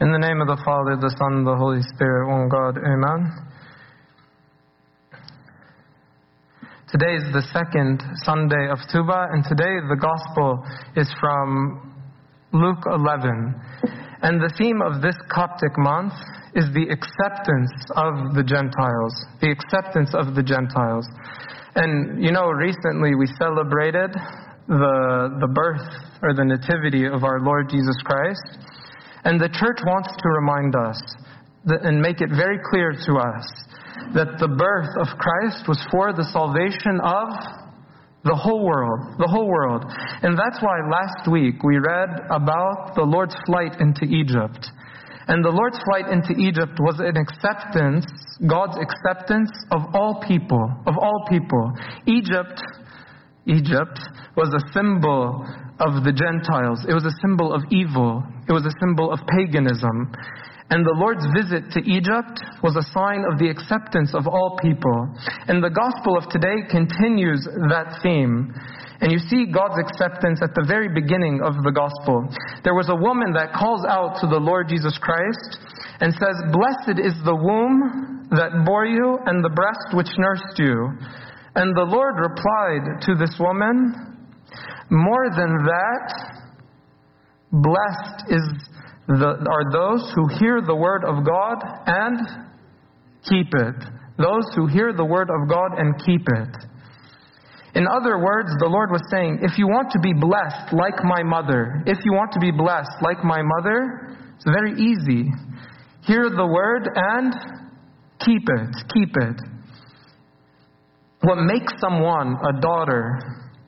In the name of the Father, the Son, and the Holy Spirit, one God, Amen. Today is the second Sunday of Tuba, and today the Gospel is from Luke 11. And the theme of this Coptic month is the acceptance of the Gentiles. The acceptance of the Gentiles. And you know, recently we celebrated the, the birth or the nativity of our Lord Jesus Christ. And the church wants to remind us that, and make it very clear to us that the birth of Christ was for the salvation of the whole world, the whole world. And that's why last week we read about the Lord's flight into Egypt. And the Lord's flight into Egypt was an acceptance, God's acceptance of all people, of all people. Egypt, Egypt was a symbol of the Gentiles. It was a symbol of evil. It was a symbol of paganism. And the Lord's visit to Egypt was a sign of the acceptance of all people. And the gospel of today continues that theme. And you see God's acceptance at the very beginning of the gospel. There was a woman that calls out to the Lord Jesus Christ and says, Blessed is the womb that bore you and the breast which nursed you. And the Lord replied to this woman, more than that, blessed is the, are those who hear the word of God and keep it. Those who hear the word of God and keep it. In other words, the Lord was saying, if you want to be blessed like my mother, if you want to be blessed like my mother, it's very easy. Hear the word and keep it. Keep it. What makes someone a daughter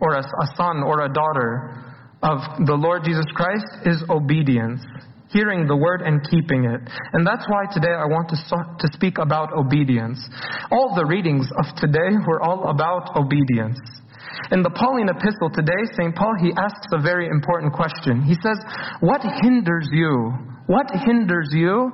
or a, a son or a daughter of the Lord Jesus Christ is obedience. Hearing the word and keeping it. And that's why today I want to, to speak about obedience. All the readings of today were all about obedience. In the Pauline epistle today, St. Paul, he asks a very important question. He says, What hinders you? What hinders you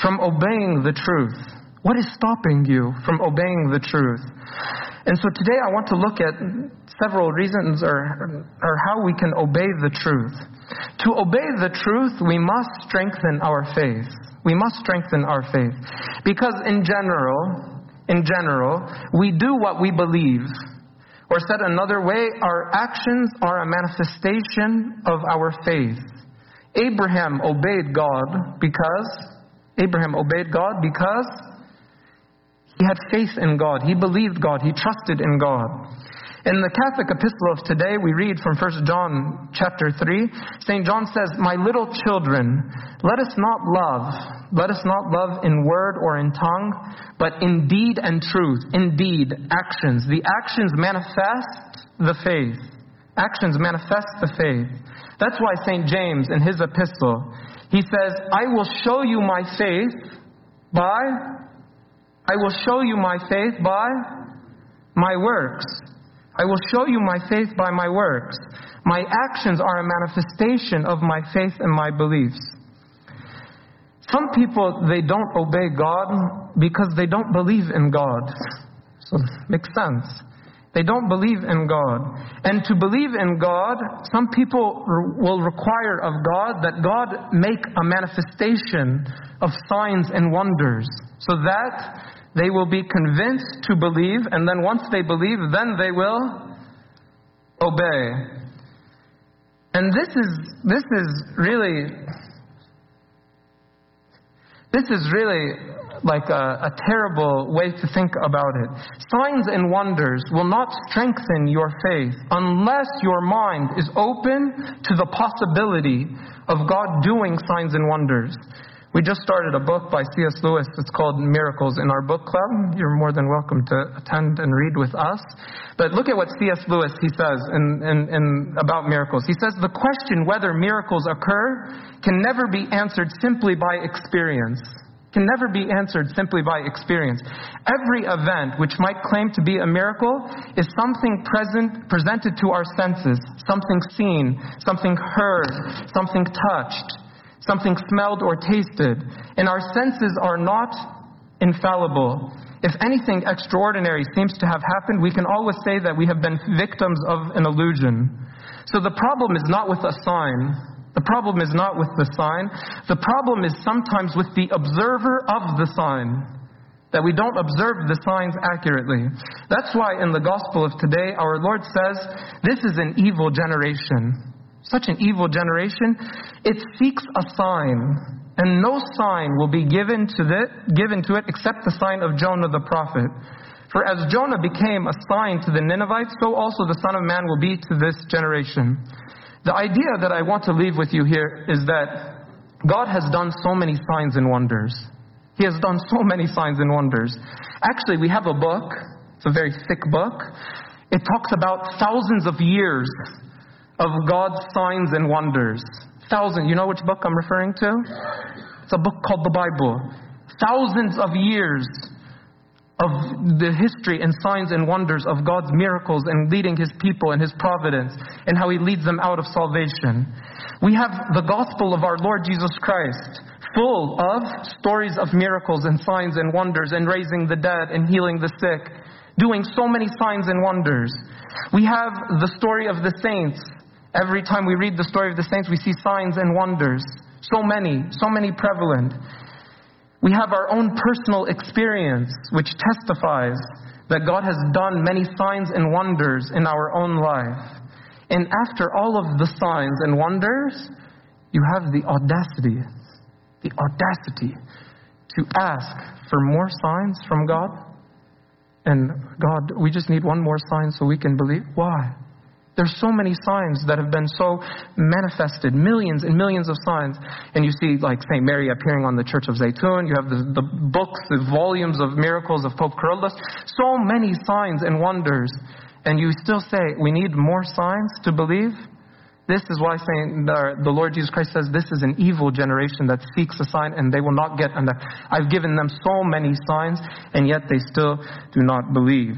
from obeying the truth? What is stopping you from obeying the truth? And so today I want to look at several reasons or, or how we can obey the truth. To obey the truth, we must strengthen our faith. We must strengthen our faith. Because in general, in general, we do what we believe. Or said another way, our actions are a manifestation of our faith. Abraham obeyed God because Abraham obeyed God because he had faith in God. He believed God. He trusted in God. In the Catholic epistle of today, we read from 1 John chapter 3, St. John says, My little children, let us not love, let us not love in word or in tongue, but in deed and truth. In deed, actions. The actions manifest the faith. Actions manifest the faith. That's why St. James in his epistle, he says, I will show you my faith by I will show you my faith by my works. I will show you my faith by my works. My actions are a manifestation of my faith and my beliefs. Some people, they don't obey God because they don't believe in God. So, makes sense. They don't believe in God. And to believe in God, some people will require of God that God make a manifestation of signs and wonders so that they will be convinced to believe, and then once they believe, then they will obey. And this is, this is really, this is really like a, a, terrible way to think about it. Signs and wonders will not strengthen your faith unless your mind is open to the possibility of God doing signs and wonders. We just started a book by C.S. Lewis. It's called Miracles in our book club. You're more than welcome to attend and read with us. But look at what C.S. Lewis he says in, in, in about miracles. He says the question whether miracles occur can never be answered simply by experience. Can never be answered simply by experience. Every event which might claim to be a miracle is something present, presented to our senses, something seen, something heard, something touched something smelled or tasted, and our senses are not infallible. If anything extraordinary seems to have happened, we can always say that we have been victims of an illusion. So the problem is not with a sign. The problem is not with the sign. The problem is sometimes with the observer of the sign. That we don't observe the signs accurately. That's why in the gospel of today, our Lord says, This is an evil generation. Such an evil generation. It seeks a sign. And no sign will be given to, it, given to it except the sign of Jonah the prophet. For as Jonah became a sign to the Ninevites, so also the Son of Man will be to this generation. The idea that I want to leave with you here is that God has done so many signs and wonders. He has done so many signs and wonders. Actually, we have a book, it's a very thick book. It talks about thousands of years of God's signs and wonders. Thousand, you know which book I'm referring to? It's a book called the Bible. Thousands of years of the history and signs and wonders of God's miracles and leading His people and His providence and how He leads them out of salvation. We have the gospel of our Lord Jesus Christ, full of stories of miracles and signs and wonders and raising the dead and healing the sick, doing so many signs and wonders. We have the story of the saints. Every time we read the story of the saints, we see signs and wonders. So many, so many prevalent. We have our own personal experience, which testifies that God has done many signs and wonders in our own life. And after all of the signs and wonders, you have the audacity, the audacity to ask for more signs from God. And God, we just need one more sign so we can believe. Why? There's so many signs that have been so manifested, millions and millions of signs. And you see, like St. Mary appearing on the Church of Zaytun. You have the, the books, the volumes of miracles of Pope Kyrillos. So many signs and wonders. And you still say, we need more signs to believe? This is why saying the, the Lord Jesus Christ says this is an evil generation that seeks a sign and they will not get enough. I've given them so many signs and yet they still do not believe.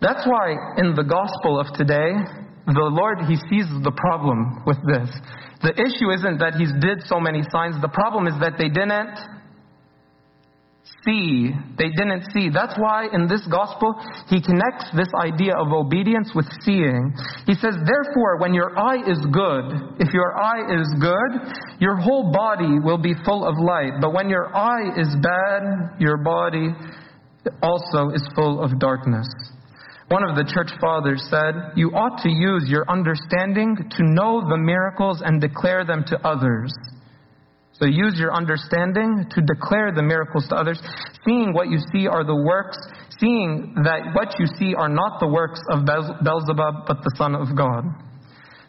That's why in the gospel of today, the Lord, He sees the problem with this. The issue isn't that He did so many signs, the problem is that they didn't see. They didn't see. That's why in this gospel, He connects this idea of obedience with seeing. He says, therefore, when your eye is good, if your eye is good, your whole body will be full of light. But when your eye is bad, your body also is full of darkness. One of the church fathers said, You ought to use your understanding to know the miracles and declare them to others. So use your understanding to declare the miracles to others, seeing what you see are the works, seeing that what you see are not the works of Beelzebub, but the Son of God.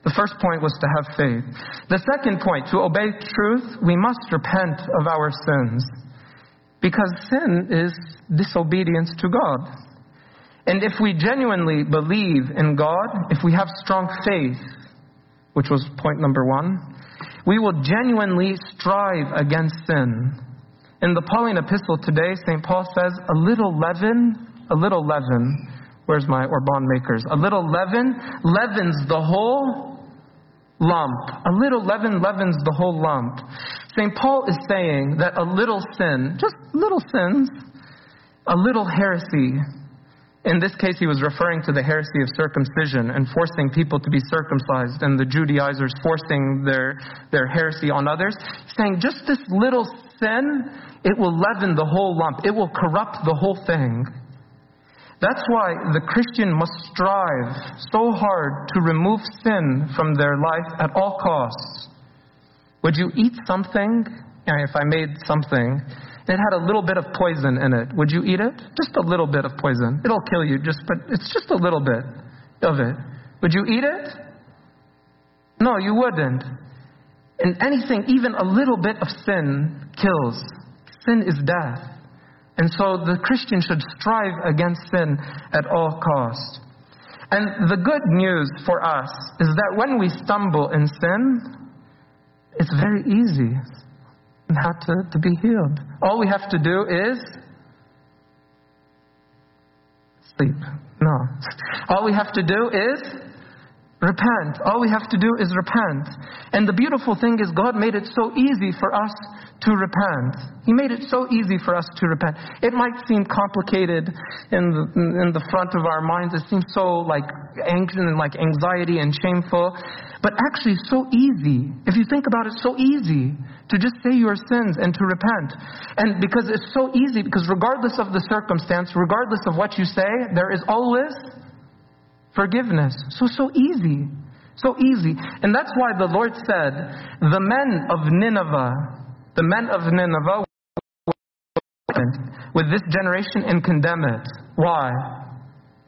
The first point was to have faith. The second point, to obey truth, we must repent of our sins. Because sin is disobedience to God. And if we genuinely believe in God, if we have strong faith, which was point number one, we will genuinely strive against sin. In the Pauline epistle today, St. Paul says, a little leaven, a little leaven, where's my Orban makers? A little leaven leavens the whole lump. A little leaven leavens the whole lump. St. Paul is saying that a little sin, just little sins, a little heresy, in this case, he was referring to the heresy of circumcision and forcing people to be circumcised, and the Judaizers forcing their, their heresy on others, saying just this little sin, it will leaven the whole lump, it will corrupt the whole thing. That's why the Christian must strive so hard to remove sin from their life at all costs. Would you eat something? If I made something it had a little bit of poison in it. Would you eat it? Just a little bit of poison. It'll kill you, just but it's just a little bit of it. Would you eat it? No, you wouldn't. And anything, even a little bit of sin, kills. Sin is death. And so the Christian should strive against sin at all costs. And the good news for us is that when we stumble in sin, it's very easy how to, to be healed. All we have to do is sleep. No. All we have to do is Repent. All we have to do is repent. And the beautiful thing is, God made it so easy for us to repent. He made it so easy for us to repent. It might seem complicated in the, in the front of our minds. It seems so like anxious and like anxiety and shameful. But actually, so easy. If you think about it, so easy to just say your sins and to repent. And because it's so easy, because regardless of the circumstance, regardless of what you say, there is always forgiveness. So, so easy. So easy. And that's why the Lord said, the men of Nineveh, the men of Nineveh with this generation and condemn it. Why?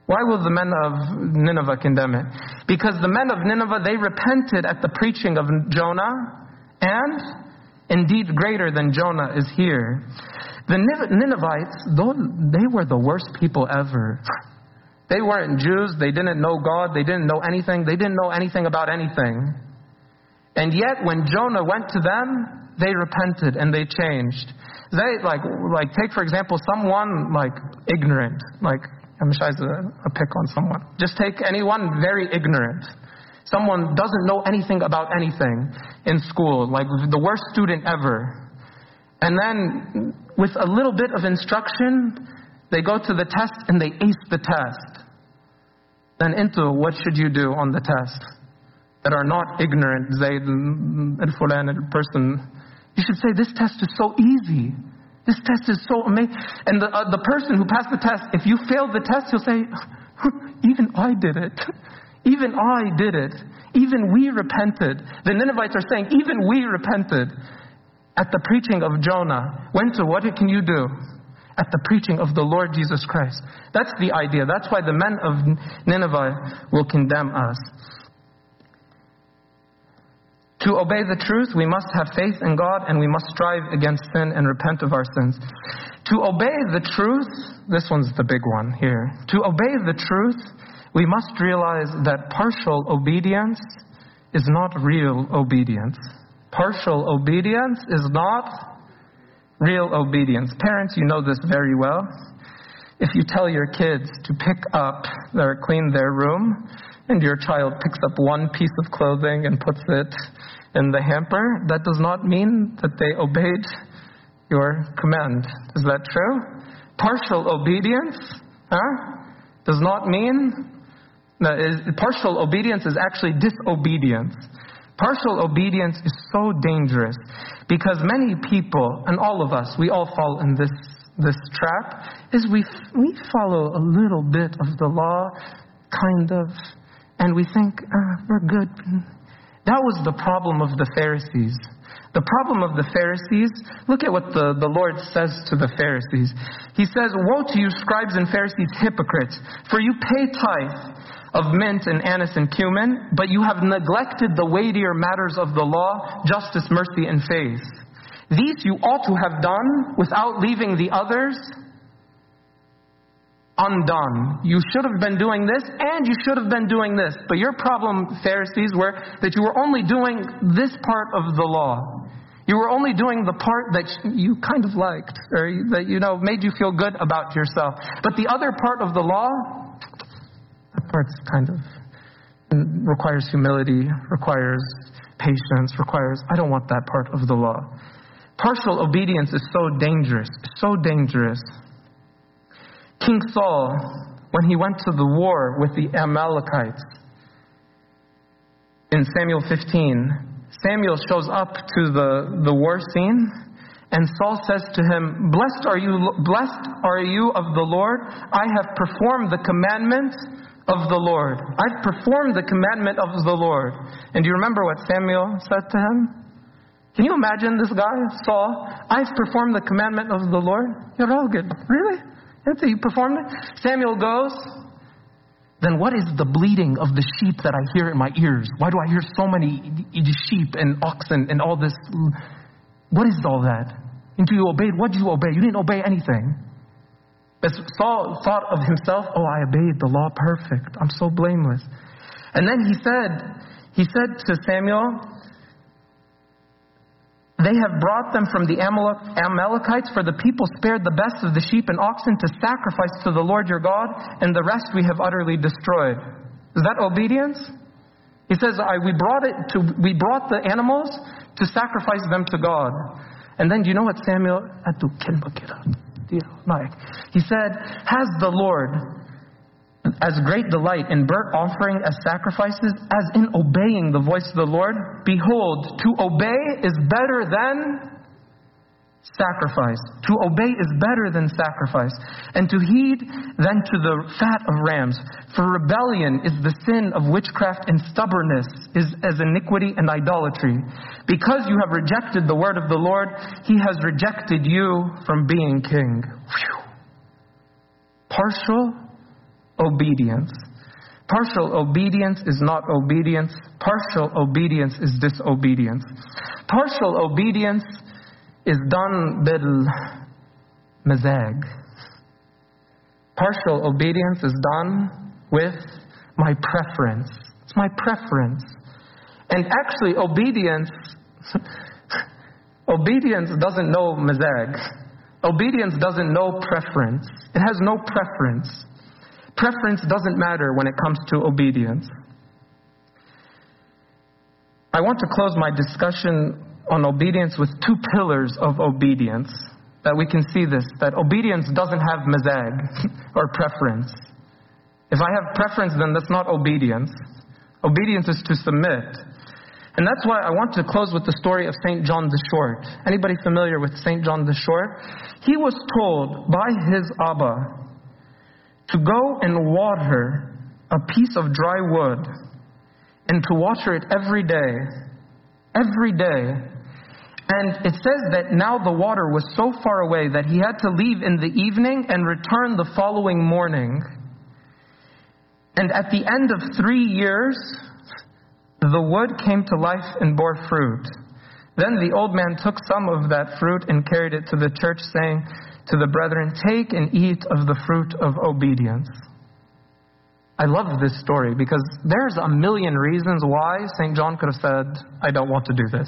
Why will the men of Nineveh condemn it? Because the men of Nineveh, they repented at the preaching of Jonah, and indeed greater than Jonah is here. The Ninevites, though they were the worst people ever. They weren't Jews. They didn't know God. They didn't know anything. They didn't know anything about anything. And yet, when Jonah went to them, they repented and they changed. They, like, like take for example, someone like ignorant, like, I'm shy a, a pick on someone. Just take anyone very ignorant. Someone doesn't know anything about anything in school, like the worst student ever. And then, with a little bit of instruction, they go to the test and they ace the test then into what should you do on the test that are not ignorant, Zayd and Fulan and person. You should say, This test is so easy. This test is so amazing. And the, uh, the person who passed the test, if you failed the test, he'll say, Even I did it. Even I did it. Even we repented. The Ninevites are saying, Even we repented at the preaching of Jonah. Went to, what can you do? At the preaching of the Lord Jesus Christ. That's the idea. That's why the men of Nineveh will condemn us. To obey the truth, we must have faith in God and we must strive against sin and repent of our sins. To obey the truth, this one's the big one here. To obey the truth, we must realize that partial obedience is not real obedience. Partial obedience is not real obedience. Parents, you know this very well. If you tell your kids to pick up or clean their room, and your child picks up one piece of clothing and puts it in the hamper, that does not mean that they obeyed your command. Is that true? Partial obedience huh, does not mean that is, partial obedience is actually disobedience. Partial obedience is so dangerous because many people, and all of us, we all fall in this, this trap, is we, we follow a little bit of the law, kind of, and we think, ah, we're good. That was the problem of the Pharisees. The problem of the Pharisees, look at what the, the Lord says to the Pharisees. He says, Woe to you, scribes and Pharisees, hypocrites, for you pay tithe of mint and anise and cumin, but you have neglected the weightier matters of the law, justice, mercy, and faith. These you ought to have done without leaving the others undone. You should have been doing this, and you should have been doing this. But your problem, Pharisees, were that you were only doing this part of the law. You were only doing the part that you kind of liked, or that you know made you feel good about yourself. But the other part of the law, that part's kind of requires humility, requires patience, requires, I don't want that part of the law. Partial obedience is so dangerous, so dangerous. King Saul, when he went to the war with the Amalekites in Samuel 15, Samuel shows up to the, the war scene, and Saul says to him, Blessed are you, blessed are you of the Lord. I have performed the commandments of the Lord. I've performed the commandment of the Lord. And do you remember what Samuel said to him? Can you imagine this guy, Saul? I've performed the commandment of the Lord. You're all good. Really? That's you performed it? Samuel goes, then what is the bleating of the sheep that I hear in my ears? Why do I hear so many sheep and oxen and all this? What is all that? And you obeyed, what did you obey? You didn't obey anything. As Saul thought of himself, oh, I obeyed the law perfect. I'm so blameless. And then he said, he said to Samuel, they have brought them from the Amalekites, for the people spared the best of the sheep and oxen to sacrifice to the Lord your God, and the rest we have utterly destroyed. Is that obedience? He says, we, brought it to, we brought the animals to sacrifice them to God. And then do you know what Samuel He said, Has the Lord as great delight in burnt offering as sacrifices as in obeying the voice of the Lord? Behold, to obey is better than sacrifice. To obey is better than sacrifice, and to heed than to the fat of rams. For rebellion is the sin of witchcraft, and stubbornness is as iniquity and idolatry. Because you have rejected the word of the Lord, he has rejected you from being king. Whew. Partial obedience. Partial obedience is not obedience. Partial obedience is disobedience. Partial obedience is done bil mazag. Partial obedience is done with my preference. It's my preference. And actually, obedience, obedience doesn't know mazag. Obedience doesn't know preference. It has no preference. Preference doesn't matter when it comes to obedience. I want to close my discussion on obedience with two pillars of obedience. That we can see this, that obedience doesn't have mazag or preference. If I have preference, then that's not obedience. Obedience is to submit. And that's why I want to close with the story of St. John the Short. Anybody familiar with St. John the Short? He was told by his Abba to go and water a piece of dry wood and to water it every day. Every day. And it says that now the water was so far away that he had to leave in the evening and return the following morning. And at the end of three years, the wood came to life and bore fruit. Then the old man took some of that fruit and carried it to the church, saying to the brethren, Take and eat of the fruit of obedience. I love this story because there's a million reasons why St. John could have said, I don't want to do this.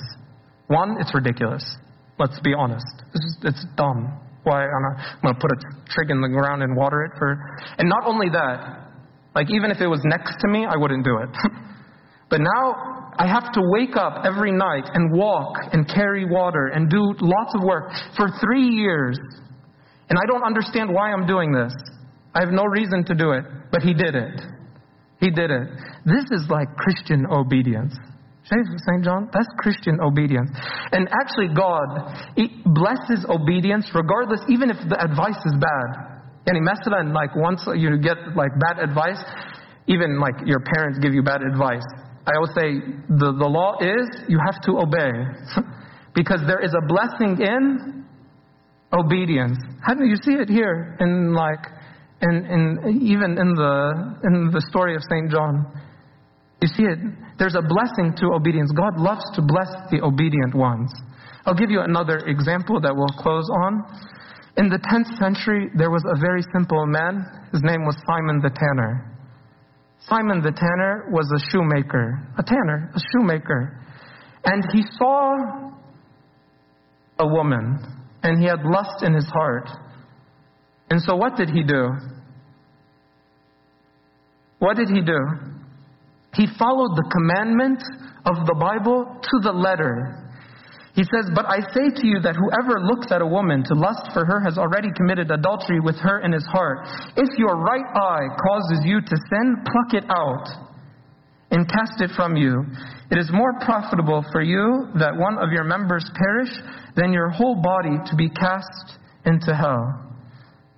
One, it's ridiculous. Let's be honest. Is, it's dumb. Why am I'm going to put a trig in the ground and water it for. And not only that, like even if it was next to me, I wouldn't do it. but now I have to wake up every night and walk and carry water and do lots of work for three years. And I don't understand why I'm doing this. I have no reason to do it, but he did it. He did it. This is like Christian obedience. St. John, that's Christian obedience. And actually, God blesses obedience regardless, even if the advice is bad. And مثلا, like once you get like bad advice, even like your parents give you bad advice. I always say the, the law is you have to obey. because there is a blessing in obedience. Do you see it here in like in, in even in the in the story of Saint John? You see it there's a blessing to obedience. God loves to bless the obedient ones. I'll give you another example that we'll close on. In the 10th century, there was a very simple man. His name was Simon the Tanner. Simon the Tanner was a shoemaker, a tanner, a shoemaker. And he saw a woman, and he had lust in his heart. And so, what did he do? What did he do? He followed the commandment of the Bible to the letter. He says, But I say to you that whoever looks at a woman to lust for her has already committed adultery with her in his heart. If your right eye causes you to sin, pluck it out and cast it from you. It is more profitable for you that one of your members perish than your whole body to be cast into hell.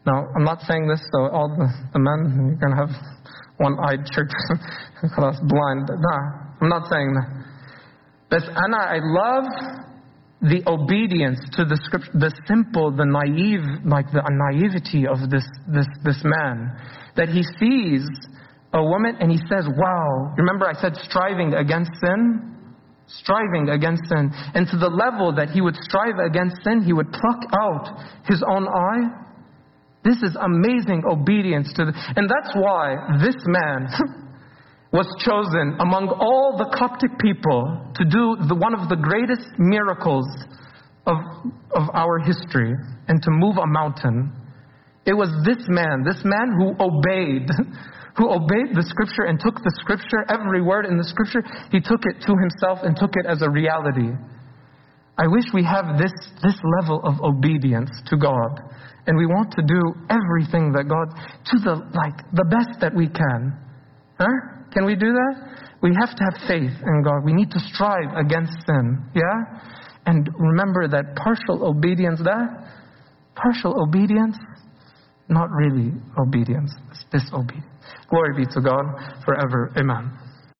Now, I'm not saying this so all the, the men, you're going to have one-eyed church, blind. Nah, I'm not saying that. But Anna, I love the obedience to the scripture, the simple, the naive, like the naivety of this, this, this man. That he sees a woman and he says, wow. Remember I said striving against sin? Striving against sin. And to the level that he would strive against sin, he would pluck out his own eye this is amazing obedience to the, and that's why this man was chosen among all the Coptic people to do the, one of the greatest miracles of, of our history and to move a mountain. It was this man, this man who obeyed, who obeyed the scripture and took the scripture, every word in the scripture, he took it to himself and took it as a reality. I wish we have this, this level of obedience to God. And we want to do everything that God, to the, like, the best that we can. Huh? Can we do that? We have to have faith in God. We need to strive against sin. Yeah? And remember that partial obedience, that partial obedience, not really obedience, it's disobedience. Glory be to God forever. Amen.